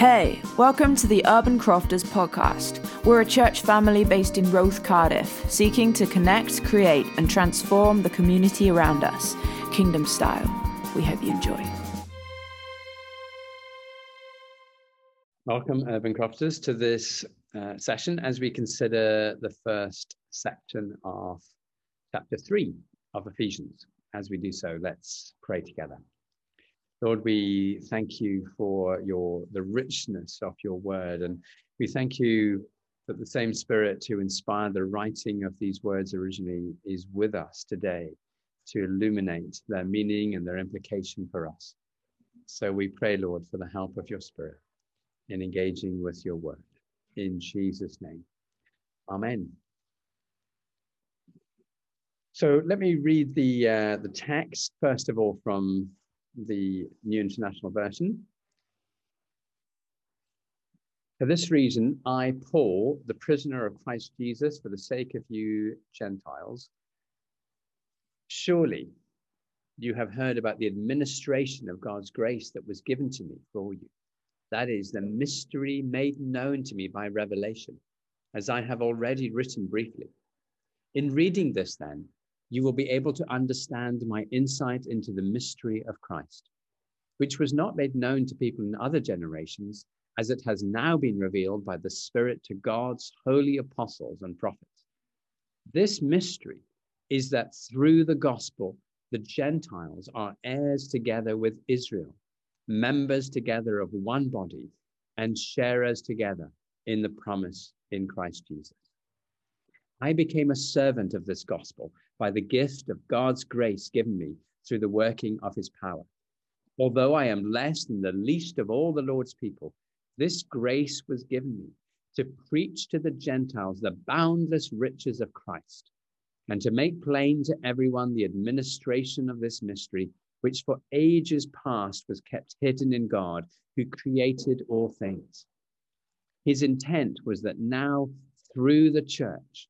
Hey, welcome to the Urban Crofters podcast. We're a church family based in Roath, Cardiff, seeking to connect, create, and transform the community around us, kingdom style. We hope you enjoy. Welcome, Urban Crofters, to this uh, session as we consider the first section of chapter 3 of Ephesians. As we do so, let's pray together. Lord, we thank you for your the richness of your word, and we thank you that the same Spirit who inspired the writing of these words originally is with us today to illuminate their meaning and their implication for us. So we pray, Lord, for the help of your Spirit in engaging with your word. In Jesus' name, Amen. So let me read the uh, the text first of all from the New International Version. For this reason, I, Paul, the prisoner of Christ Jesus, for the sake of you Gentiles, surely you have heard about the administration of God's grace that was given to me for you. That is the mystery made known to me by revelation, as I have already written briefly. In reading this, then, you will be able to understand my insight into the mystery of Christ, which was not made known to people in other generations, as it has now been revealed by the Spirit to God's holy apostles and prophets. This mystery is that through the gospel, the Gentiles are heirs together with Israel, members together of one body, and sharers together in the promise in Christ Jesus. I became a servant of this gospel by the gift of God's grace given me through the working of his power. Although I am less than the least of all the Lord's people, this grace was given me to preach to the Gentiles the boundless riches of Christ and to make plain to everyone the administration of this mystery, which for ages past was kept hidden in God, who created all things. His intent was that now, through the church,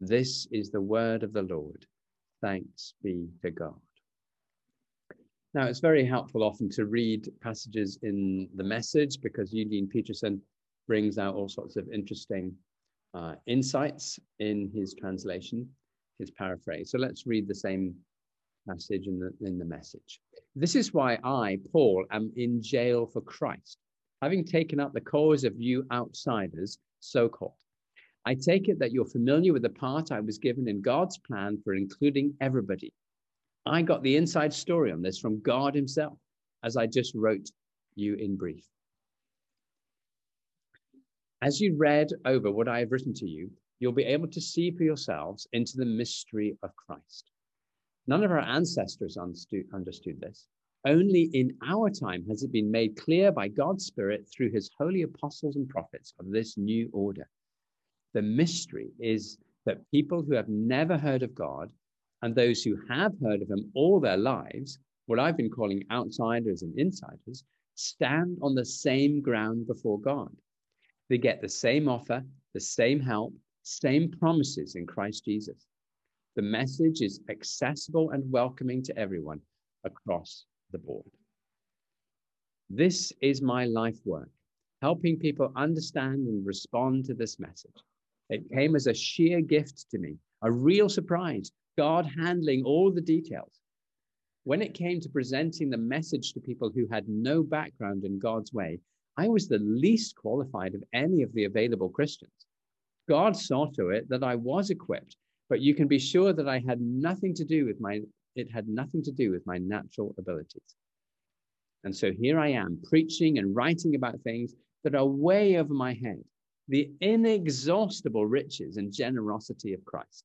This is the word of the Lord. Thanks be to God. Now, it's very helpful often to read passages in the message because Eugene Peterson brings out all sorts of interesting uh, insights in his translation, his paraphrase. So let's read the same passage in the, in the message. This is why I, Paul, am in jail for Christ, having taken up the cause of you outsiders, so called. I take it that you're familiar with the part I was given in God's plan for including everybody. I got the inside story on this from God Himself, as I just wrote you in brief. As you read over what I have written to you, you'll be able to see for yourselves into the mystery of Christ. None of our ancestors understood this. Only in our time has it been made clear by God's Spirit through his holy apostles and prophets of this new order the mystery is that people who have never heard of God and those who have heard of him all their lives, what I've been calling outsiders and insiders, stand on the same ground before God. They get the same offer, the same help, same promises in Christ Jesus. The message is accessible and welcoming to everyone across the board. This is my life work, helping people understand and respond to this message. It came as a sheer gift to me, a real surprise, God handling all the details. When it came to presenting the message to people who had no background in God's way, I was the least qualified of any of the available Christians. God saw to it that I was equipped, but you can be sure that I had nothing to do with my it had nothing to do with my natural abilities. And so here I am preaching and writing about things that are way over my head the inexhaustible riches and generosity of Christ.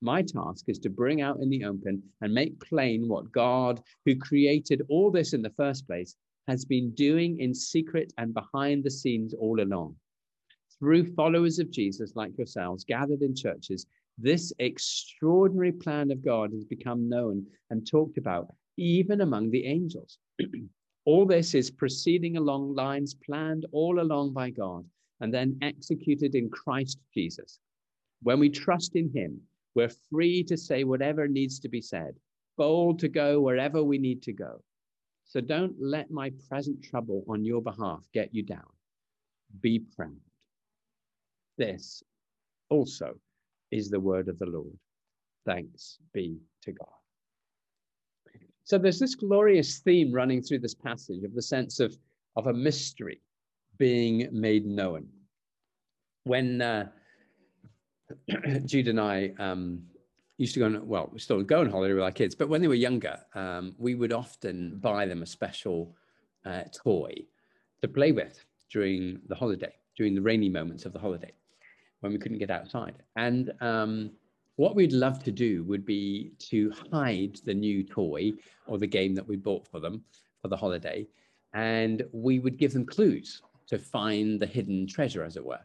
My task is to bring out in the open and make plain what God, who created all this in the first place, has been doing in secret and behind the scenes all along. through followers of Jesus like yourselves gathered in churches, this extraordinary plan of God has become known and talked about even among the angels. all this is proceeding along lines planned all along by God and then executed in Christ Jesus. When we trust in Him, we're free to say whatever needs to be said, bold to go wherever we need to go. So don't let my present trouble on your behalf get you down. Be proud. This also is the word of the Lord. Thanks be to God. So there's this glorious theme running through this passage of the sense of, of a mystery being made known. When uh, Jude and I um, used to go on, well, we still go on holiday with our kids, but when they were younger, um, we would often buy them a special uh, toy to play with during the holiday, during the rainy moments of the holiday when we couldn't get outside. And um, what we'd love to do would be to hide the new toy or the game that we bought for them for the holiday, and we would give them clues to find the hidden treasure, as it were.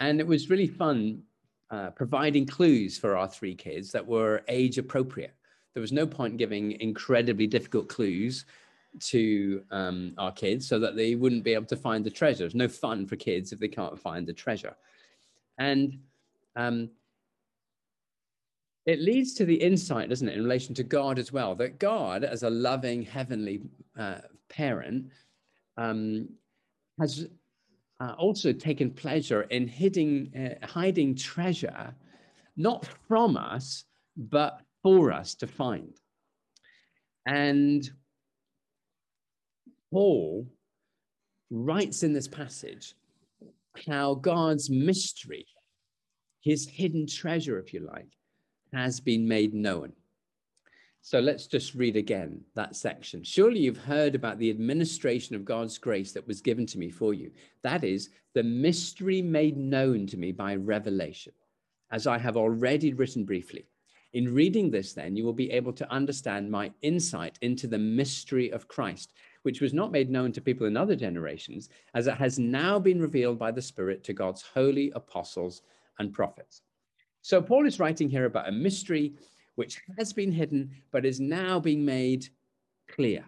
And it was really fun uh, providing clues for our three kids that were age appropriate. There was no point giving incredibly difficult clues to um, our kids so that they wouldn't be able to find the treasure. There's no fun for kids if they can't find the treasure. And um, it leads to the insight, doesn't it, in relation to God as well, that God, as a loving heavenly uh, parent, um, has uh, also taken pleasure in hiding, uh, hiding treasure, not from us, but for us to find. And Paul writes in this passage how God's mystery, his hidden treasure, if you like, has been made known. So let's just read again that section. Surely you've heard about the administration of God's grace that was given to me for you. That is the mystery made known to me by revelation, as I have already written briefly. In reading this, then, you will be able to understand my insight into the mystery of Christ, which was not made known to people in other generations, as it has now been revealed by the Spirit to God's holy apostles and prophets. So, Paul is writing here about a mystery which has been hidden but is now being made clear.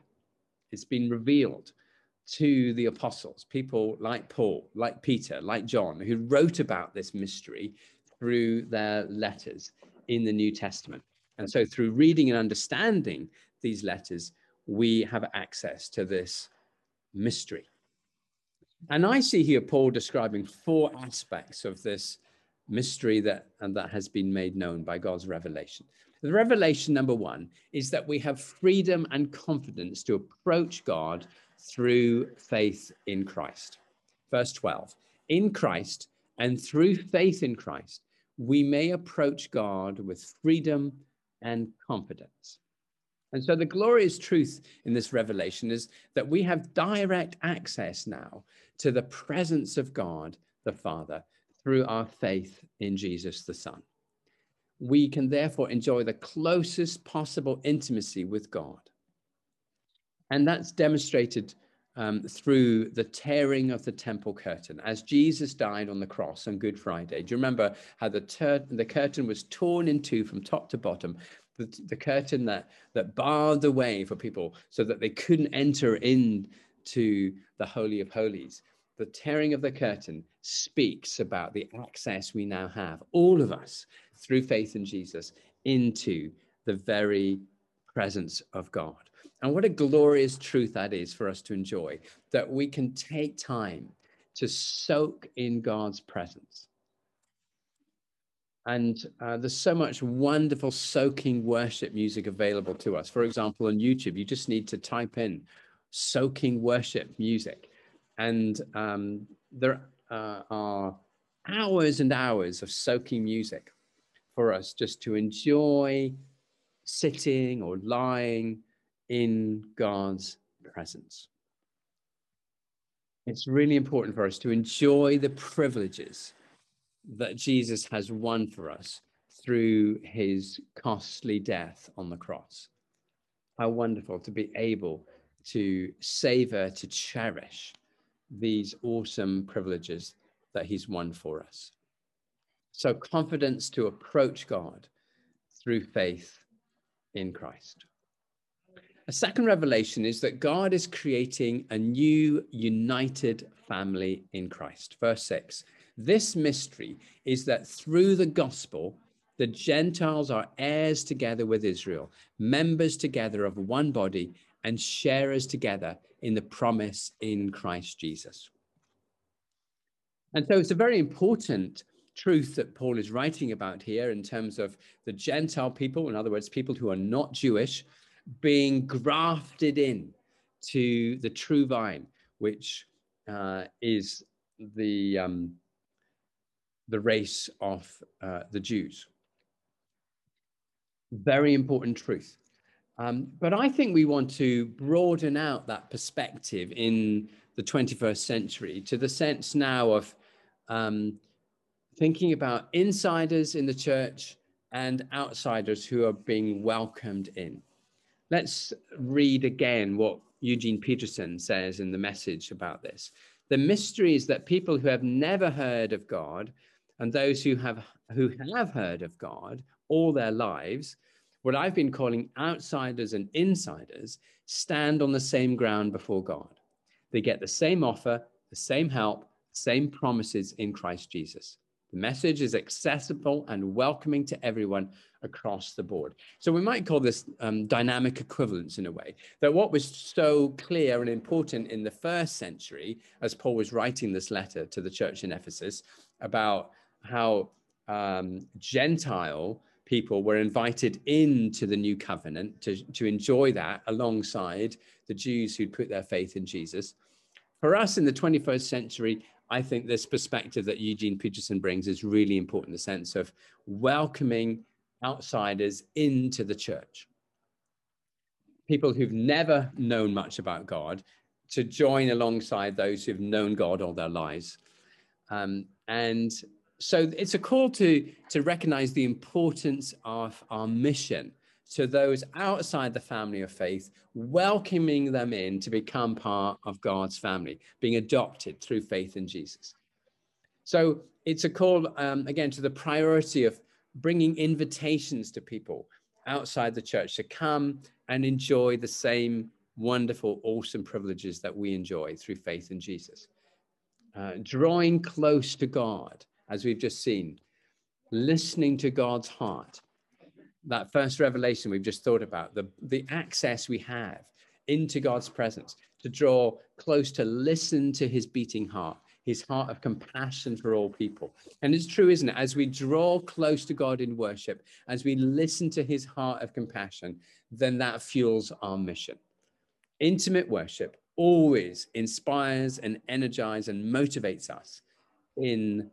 It's been revealed to the apostles, people like Paul, like Peter, like John, who wrote about this mystery through their letters in the New Testament. And so, through reading and understanding these letters, we have access to this mystery. And I see here Paul describing four aspects of this mystery that, and that has been made known by God's revelation. The revelation number one is that we have freedom and confidence to approach God through faith in Christ. Verse 12 In Christ and through faith in Christ, we may approach God with freedom and confidence. And so the glorious truth in this revelation is that we have direct access now to the presence of God the Father through our faith in Jesus the Son. We can therefore enjoy the closest possible intimacy with God. And that's demonstrated um, through the tearing of the temple curtain. As Jesus died on the cross on Good Friday, do you remember how the, the curtain was torn in two from top to bottom? The, the curtain that, that barred the way for people so that they couldn't enter into the Holy of Holies the tearing of the curtain speaks about the access we now have, all of us, through faith in Jesus, into the very presence of God. And what a glorious truth that is for us to enjoy that we can take time to soak in God's presence. And uh, there's so much wonderful soaking worship music available to us. For example, on YouTube, you just need to type in soaking worship music and um, there uh, are hours and hours of soaking music for us just to enjoy sitting or lying in God's presence. It's really important for us to enjoy the privileges that Jesus has won for us through his costly death on the cross. How wonderful to be able to savor, to cherish these awesome privileges that he's won for us. So, confidence to approach God through faith in Christ. A second revelation is that God is creating a new united family in Christ. Verse 6 This mystery is that through the gospel, the Gentiles are heirs together with Israel, members together of one body, and share us together in the promise in Christ Jesus. And so it's a very important truth that Paul is writing about here in terms of the Gentile people, in other words, people who are not Jewish, being grafted in to the true vine, which uh, is the, um, the race of uh, the Jews. Very important truth. Um, but I think we want to broaden out that perspective in the 21st century to the sense now of um, thinking about insiders in the church and outsiders who are being welcomed in. Let's read again what Eugene Peterson says in the message about this. The mystery is that people who have never heard of God and those who have who have heard of God all their lives, what I've been calling outsiders and insiders, stand on the same ground before God. They get the same offer, the same help, same promises in Christ Jesus. The message is accessible and welcoming to everyone across the board. So we might call this um, dynamic equivalence in a way, that what was so clear and important in the first century, as Paul was writing this letter to the church in Ephesus about how um, Gentile people were invited into the new covenant to, to enjoy that alongside the Jews who'd put their faith in Jesus. For us in the 21st century, I think this perspective that Eugene Peterson brings is really important, the sense of welcoming outsiders into the church. People who've never known much about God to join alongside those who've known God all their lives. Um, and so it's a call to, to recognize the importance of our mission to those outside the family of faith, welcoming them in to become part of God's family, being adopted through faith in Jesus. So it's a call, um, again, to the priority of bringing invitations to people outside the church to come and enjoy the same wonderful, awesome privileges that we enjoy through faith in Jesus. Uh, drawing close to God, as we've just seen, listening to God's heart that first revelation we've just thought about, the, the access we have into God's presence to draw close to listen to his beating heart, his heart of compassion for all people. And it's true, isn't it? As we draw close to God in worship, as we listen to his heart of compassion, then that fuels our mission. Intimate worship always inspires and energizes and motivates us in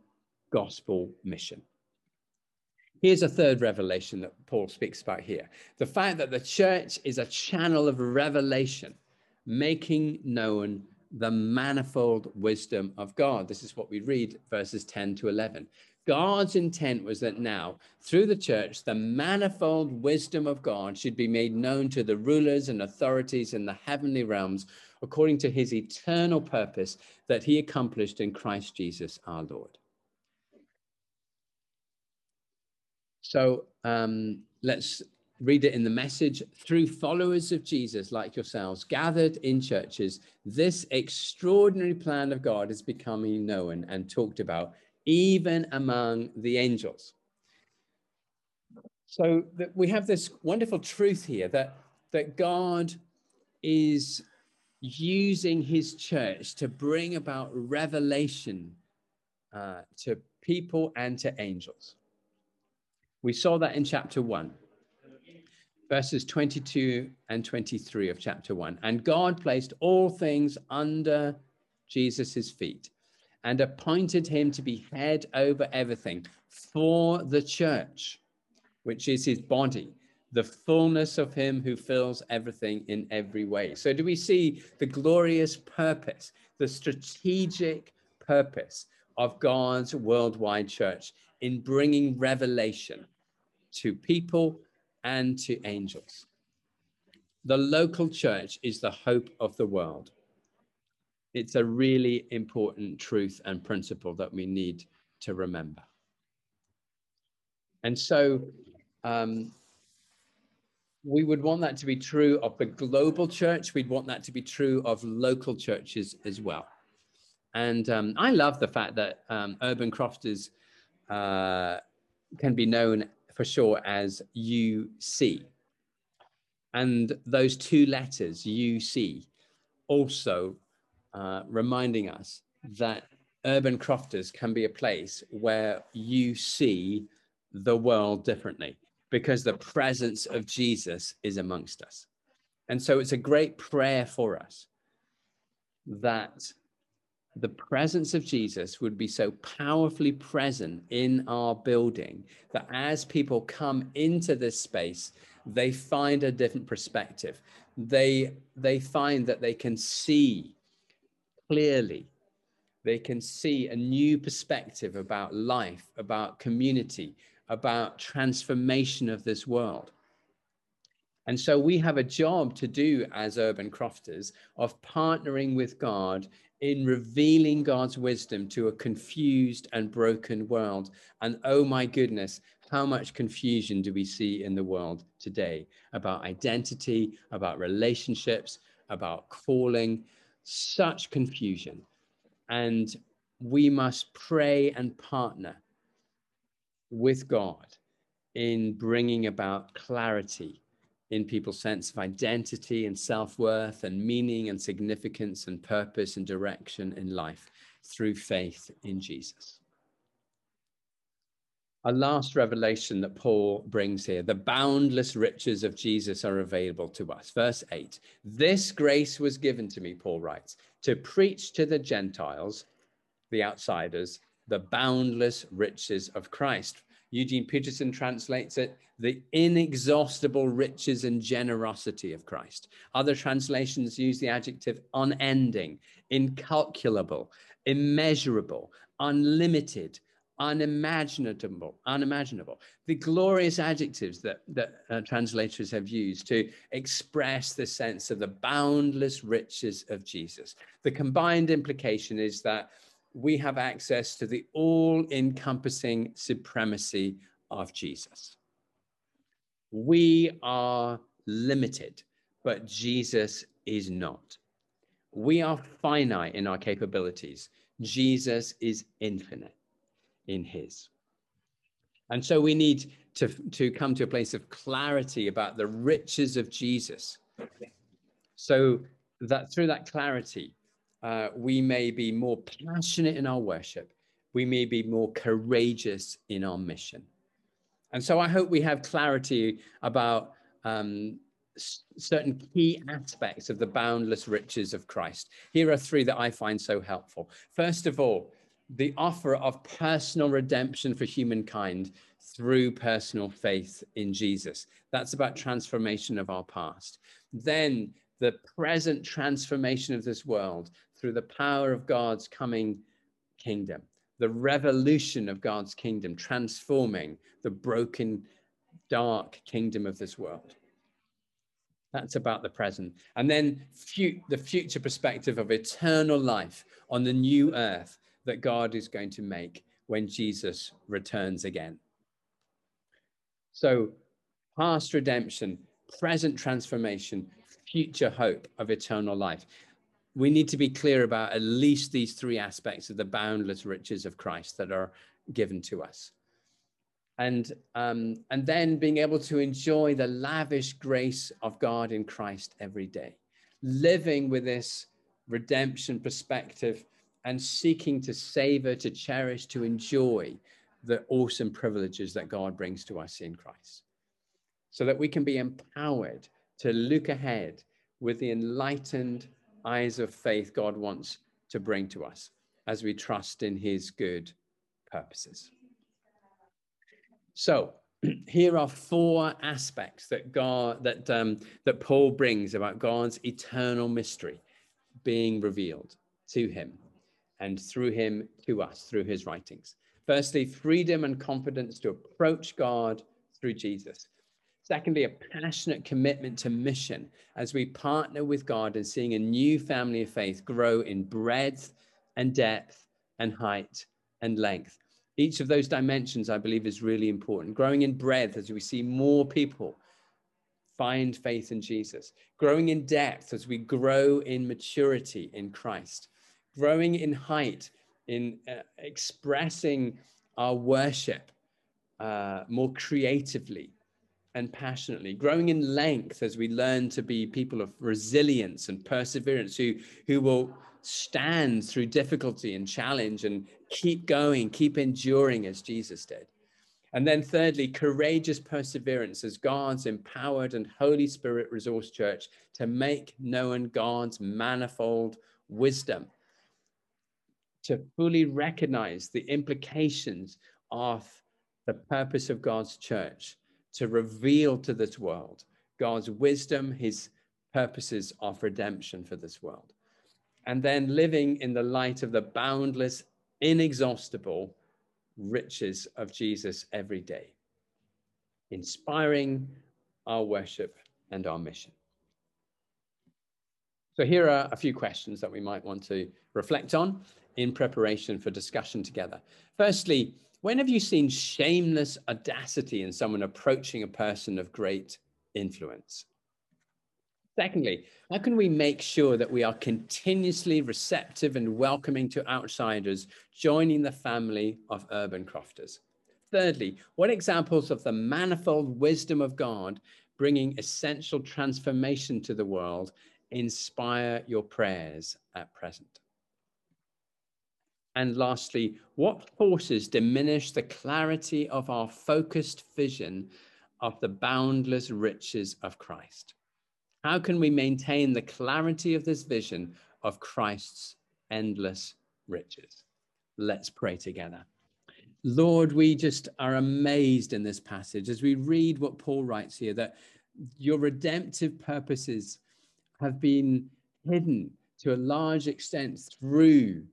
gospel mission. Here's a third revelation that Paul speaks about here the fact that the church is a channel of revelation, making known the manifold wisdom of God. This is what we read verses 10 to 11. God's intent was that now, through the church, the manifold wisdom of God should be made known to the rulers and authorities in the heavenly realms according to his eternal purpose that he accomplished in Christ Jesus our Lord. So um, let's read it in the message. Through followers of Jesus like yourselves, gathered in churches, this extraordinary plan of God is becoming known and talked about even among the angels. So that we have this wonderful truth here that, that God is using his church to bring about revelation uh, to people and to angels. We saw that in chapter 1, verses 22 and 23 of chapter 1. And God placed all things under Jesus' feet and appointed him to be head over everything for the church, which is his body, the fullness of him who fills everything in every way. So, do we see the glorious purpose, the strategic purpose of God's worldwide church in bringing revelation to people and to angels. The local church is the hope of the world. It's a really important truth and principle that we need to remember. And so um, we would want that to be true of the global church. We'd want that to be true of local churches as well. And um, I love the fact that um, Urban Crofters uh, can be known for sure as UC. And those two letters, UC, also uh, reminding us that Urban Crofters can be a place where you see the world differently because the presence of Jesus is amongst us. And so it's a great prayer for us that the presence of Jesus would be so powerfully present in our building that as people come into this space, they find a different perspective. They, they find that they can see clearly, they can see a new perspective about life, about community, about transformation of this world. And so we have a job to do as urban crofters of partnering with God in revealing God's wisdom to a confused and broken world. And oh my goodness, how much confusion do we see in the world today about identity, about relationships, about calling? Such confusion. And we must pray and partner with God in bringing about clarity in people's sense of identity and self worth and meaning and significance and purpose and direction in life through faith in Jesus. A last revelation that Paul brings here the boundless riches of Jesus are available to us. Verse 8 This grace was given to me, Paul writes, to preach to the Gentiles, the outsiders, the boundless riches of Christ. Eugene Peterson translates it, the inexhaustible riches and generosity of Christ. Other translations use the adjective unending, incalculable, immeasurable, unlimited, unimaginable, unimaginable. The glorious adjectives that, that uh, translators have used to express the sense of the boundless riches of Jesus. The combined implication is that we have access to the all encompassing supremacy of Jesus. We are limited, but Jesus is not. We are finite in our capabilities. Jesus is infinite in his. And so we need to, to come to a place of clarity about the riches of Jesus. So that through that clarity, uh, we may be more passionate in our worship. We may be more courageous in our mission. And so I hope we have clarity about um, certain key aspects of the boundless riches of Christ. Here are three that I find so helpful. First of all, the offer of personal redemption for humankind through personal faith in Jesus. That's about transformation of our past. Then the present transformation of this world through the power of God's coming kingdom, the revolution of God's kingdom, transforming the broken, dark kingdom of this world. That's about the present. And then fu- the future perspective of eternal life on the new earth that God is going to make when Jesus returns again. So, past redemption, present transformation, future hope of eternal life. We need to be clear about at least these three aspects of the boundless riches of Christ that are given to us. And, um, and then being able to enjoy the lavish grace of God in Christ every day, living with this redemption perspective and seeking to savor, to cherish, to enjoy the awesome privileges that God brings to us in Christ. So that we can be empowered to look ahead with the enlightened eyes of faith God wants to bring to us as we trust in his good purposes. So, here are four aspects that God that um, that Paul brings about God's eternal mystery being revealed to him and through him to us through his writings. Firstly, freedom and confidence to approach God through Jesus. Secondly, a passionate commitment to mission as we partner with God and seeing a new family of faith grow in breadth and depth and height and length. Each of those dimensions, I believe, is really important. Growing in breadth as we see more people find faith in Jesus. Growing in depth as we grow in maturity in Christ. Growing in height in uh, expressing our worship uh, more creatively and passionately, growing in length as we learn to be people of resilience and perseverance who, who will stand through difficulty and challenge and keep going, keep enduring as Jesus did. And then, thirdly, courageous perseverance as God's empowered and Holy Spirit resource church to make known God's manifold wisdom, to fully recognize the implications of the purpose of God's church, to reveal to this world God's wisdom, his purposes of redemption for this world and then living in the light of the boundless, inexhaustible riches of Jesus every day, inspiring our worship and our mission. So, here are a few questions that we might want to reflect on in preparation for discussion together. Firstly, when have you seen shameless audacity in someone approaching a person of great influence? Secondly, how can we make sure that we are continuously receptive and welcoming to outsiders joining the family of urban crofters? Thirdly, what examples of the manifold wisdom of God bringing essential transformation to the world inspire your prayers at present? And lastly, what forces diminish the clarity of our focused vision of the boundless riches of Christ? How can we maintain the clarity of this vision of Christ's endless riches? Let's pray together. Lord, we just are amazed in this passage as we read what Paul writes here that your redemptive purposes have been hidden to a large extent through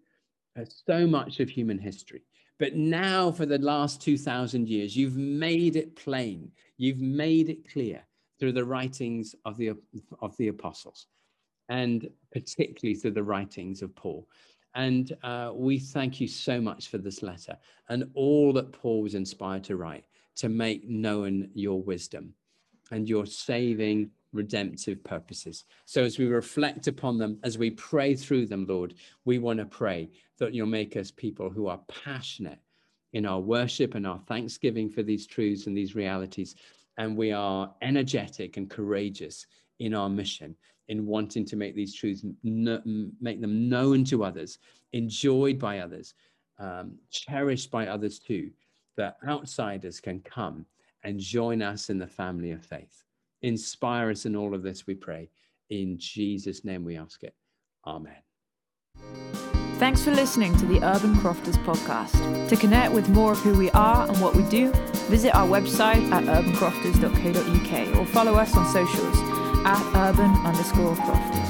so much of human history. But now, for the last 2,000 years, you've made it plain, you've made it clear through the writings of the, of the apostles, and particularly through the writings of Paul. And uh, we thank you so much for this letter and all that Paul was inspired to write to make known your wisdom and your saving, redemptive purposes. So as we reflect upon them, as we pray through them, Lord, we want to pray that you'll make us people who are passionate in our worship and our thanksgiving for these truths and these realities, and we are energetic and courageous in our mission in wanting to make these truths make them known to others enjoyed by others um, cherished by others too that outsiders can come and join us in the family of faith inspire us in all of this we pray in jesus name we ask it amen Thanks for listening to the Urban Crofters podcast. To connect with more of who we are and what we do, visit our website at urbancrofters.co.uk or follow us on socials at urban underscore crofters.